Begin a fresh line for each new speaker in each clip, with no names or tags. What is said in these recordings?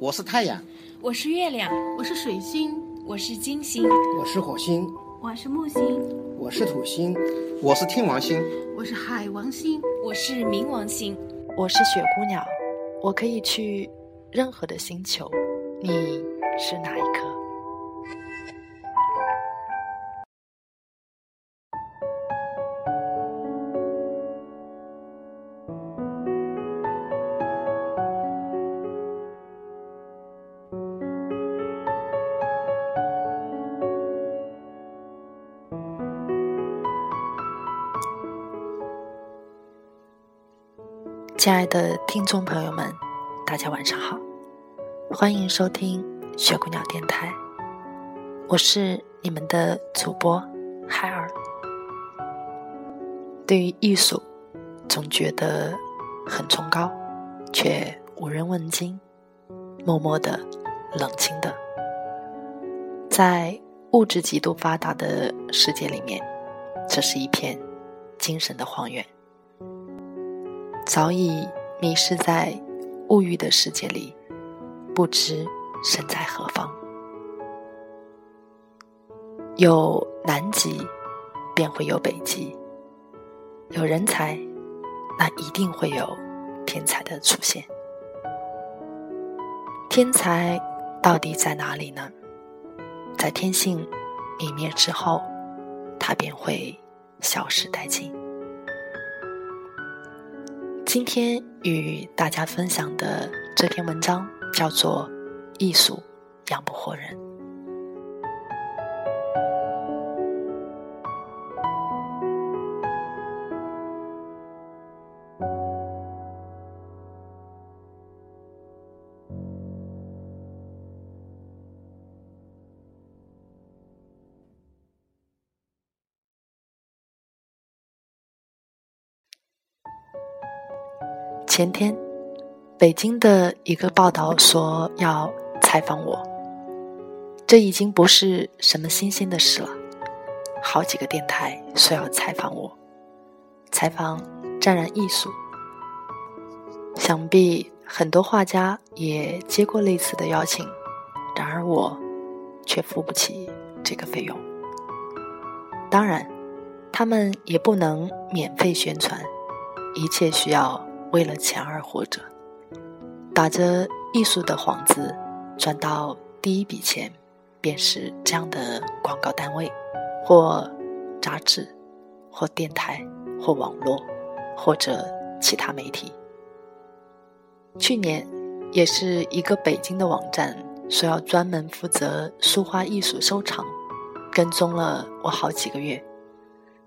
我是太阳，
我是月亮，
我是水星，
我是金星，
我是火星，
我是木星，
我是土星，
我是天王星，
我是海王星，
我是冥王星，
我是雪姑娘。我可以去任何的星球，你是哪一颗？亲爱的听众朋友们，大家晚上好，欢迎收听雪姑娘电台，我是你们的主播海尔。对于艺术，总觉得很崇高，却无人问津，默默的、冷清的，在物质极度发达的世界里面，这是一片精神的荒原。早已迷失在物欲的世界里，不知身在何方。有南极，便会有北极；有人才，那一定会有天才的出现。天才到底在哪里呢？在天性泯灭之后，它便会消失殆尽。今天与大家分享的这篇文章叫做《艺术养不活人》。前天，北京的一个报道说要采访我，这已经不是什么新鲜的事了。好几个电台说要采访我，采访沾染艺术。想必很多画家也接过类似的邀请，然而我却付不起这个费用。当然，他们也不能免费宣传，一切需要。为了钱而活着，打着艺术的幌子赚到第一笔钱，便是这样的广告单位，或杂志，或电台，或网络，或者其他媒体。去年，也是一个北京的网站说要专门负责书画艺术收藏，跟踪了我好几个月，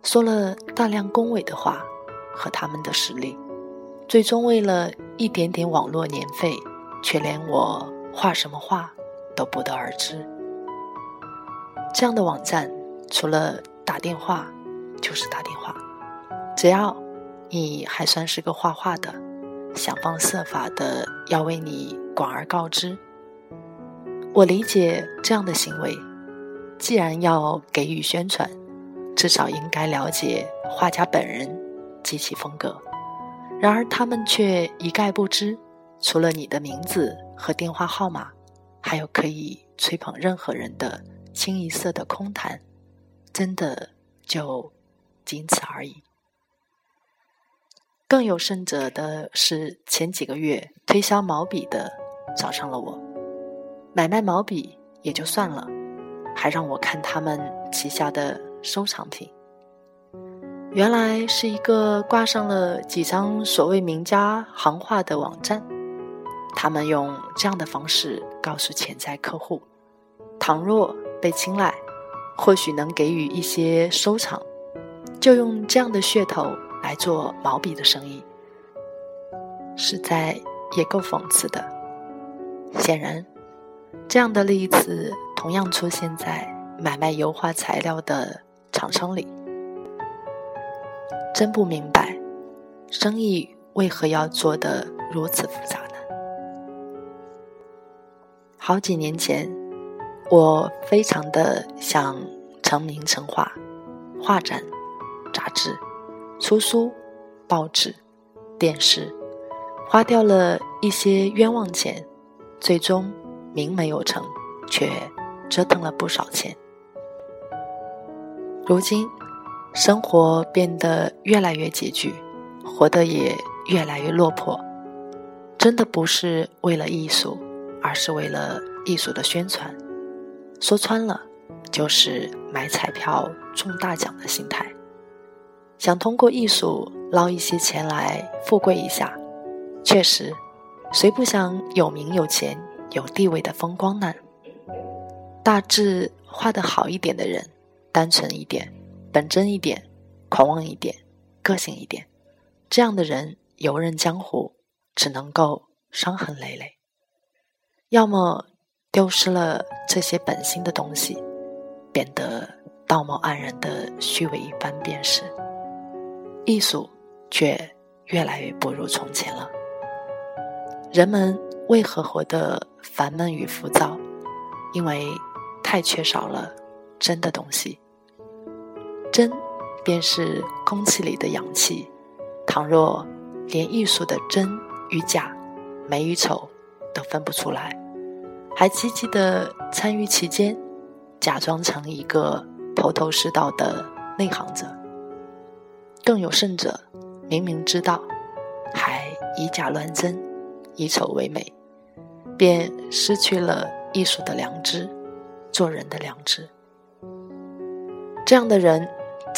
说了大量恭维的话和他们的实力。最终为了一点点网络年费，却连我画什么画都不得而知。这样的网站，除了打电话就是打电话，只要你还算是个画画的，想方设法的要为你广而告之。我理解这样的行为，既然要给予宣传，至少应该了解画家本人及其风格。然而他们却一概不知，除了你的名字和电话号码，还有可以吹捧任何人的清一色的空谈，真的就仅此而已。更有甚者的是，前几个月推销毛笔的找上了我，买卖毛笔也就算了，还让我看他们旗下的收藏品。原来是一个挂上了几张所谓名家行话的网站，他们用这样的方式告诉潜在客户：倘若被青睐，或许能给予一些收藏，就用这样的噱头来做毛笔的生意，实在也够讽刺的。显然，这样的例子同样出现在买卖油画材料的厂商里。真不明白，生意为何要做得如此复杂呢？好几年前，我非常的想成名成画，画展、杂志、出书、报纸、电视，花掉了一些冤枉钱，最终名没有成，却折腾了不少钱。如今，生活变得越来越拮据，活得也越来越落魄。真的不是为了艺术，而是为了艺术的宣传。说穿了，就是买彩票中大奖的心态，想通过艺术捞一些钱来富贵一下。确实，谁不想有名有钱有地位的风光呢？大致画得好一点的人，单纯一点，本真一点，狂妄一点，个性一点，这样的人游刃江湖，只能够伤痕累累。要么丢失了这些本心的东西，变得道貌岸然的虚伪一番便是。艺术却越来越不如从前了。人们为何活得烦闷与浮躁？因为太缺少了真的东西。真，便是空气里的氧气。倘若连艺术的真与假、美与丑都分不出来，还积极的参与其间，假装成一个头头是道的内行者，更有甚者，明明知道，还以假乱真。以丑为美，便失去了艺术的良知，做人的良知。这样的人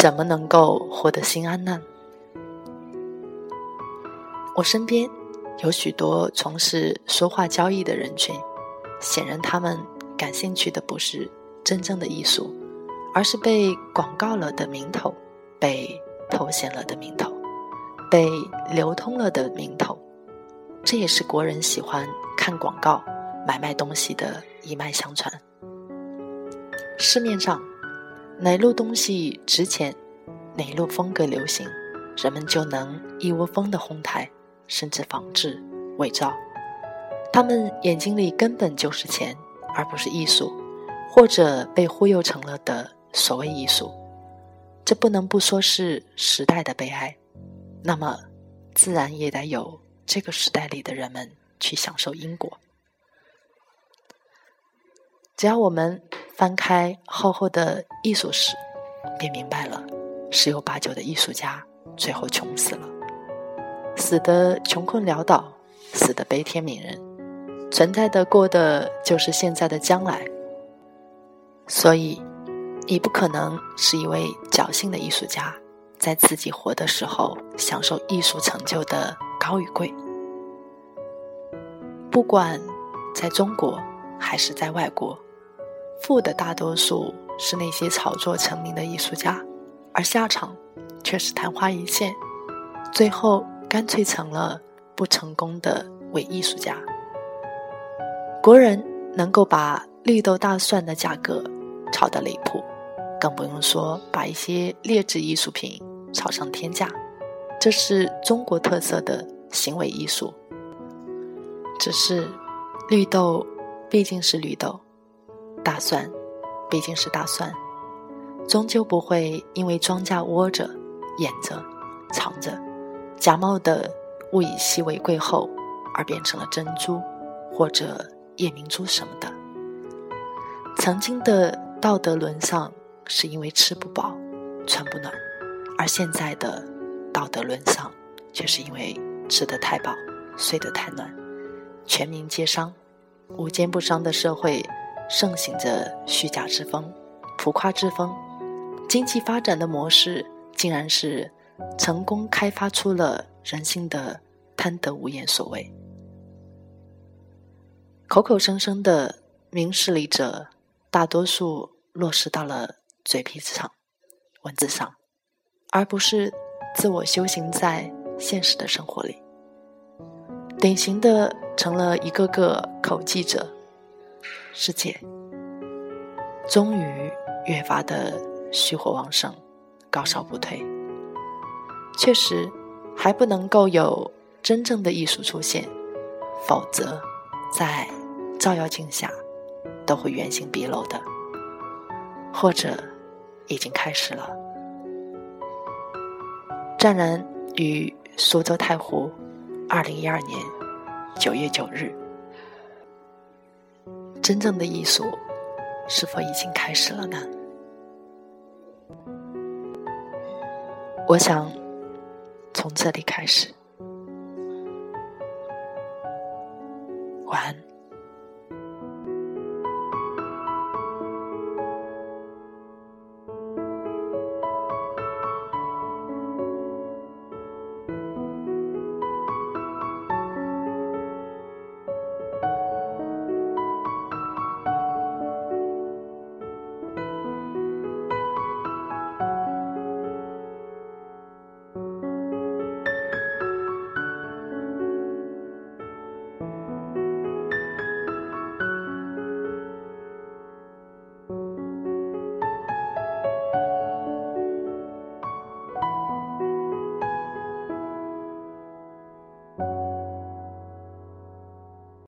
怎么能够活得心安呢？我身边有许多从事说话交易的人群，显然他们感兴趣的不是真正的艺术，而是被广告了的名头，被头衔了的名头，被流通了的名头。这也是国人喜欢看广告、买卖东西的一脉相传。市面上哪路东西值钱，哪路风格流行，人们就能一窝蜂的哄抬，甚至仿制、伪造。他们眼睛里根本就是钱，而不是艺术，或者被忽悠成了的所谓艺术。这不能不说是时代的悲哀。那么，自然也得有。这个时代里的人们去享受因果。只要我们翻开厚厚的艺术史，便明白了，十有八九的艺术家最后穷死了，死的穷困潦倒，死的悲天悯人，存在的过的就是现在的将来。所以，你不可能是一位侥幸的艺术家，在自己活的时候享受艺术成就的。高与贵，不管在中国还是在外国，富的大多数是那些炒作成名的艺术家，而下场却是昙花一现，最后干脆成了不成功的伪艺术家。国人能够把绿豆大蒜的价格炒得离谱，更不用说把一些劣质艺术品炒上天价。这是中国特色的行为艺术。只是，绿豆毕竟是绿豆，大蒜毕竟是大蒜，终究不会因为庄稼窝着、掩着、藏着，假冒的物以稀为贵后，而变成了珍珠或者夜明珠什么的。曾经的道德沦丧，是因为吃不饱、穿不暖，而现在的。道德沦丧，却是因为吃得太饱，睡得太暖，全民皆伤，无奸不商的社会盛行着虚假之风、浮夸之风，经济发展的模式竟然是成功开发出了人性的贪得无厌所为，口口声声的明事理者，大多数落实到了嘴皮子上、文字上，而不是。自我修行在现实的生活里，典型的成了一个个口技者，世界终于越发的虚火旺盛，高烧不退。确实，还不能够有真正的艺术出现，否则在照妖镜下都会原形毕露的，或者已经开始了。湛然于苏州太湖，二零一二年九月九日。真正的艺术是否已经开始了呢？我想从这里开始。晚安。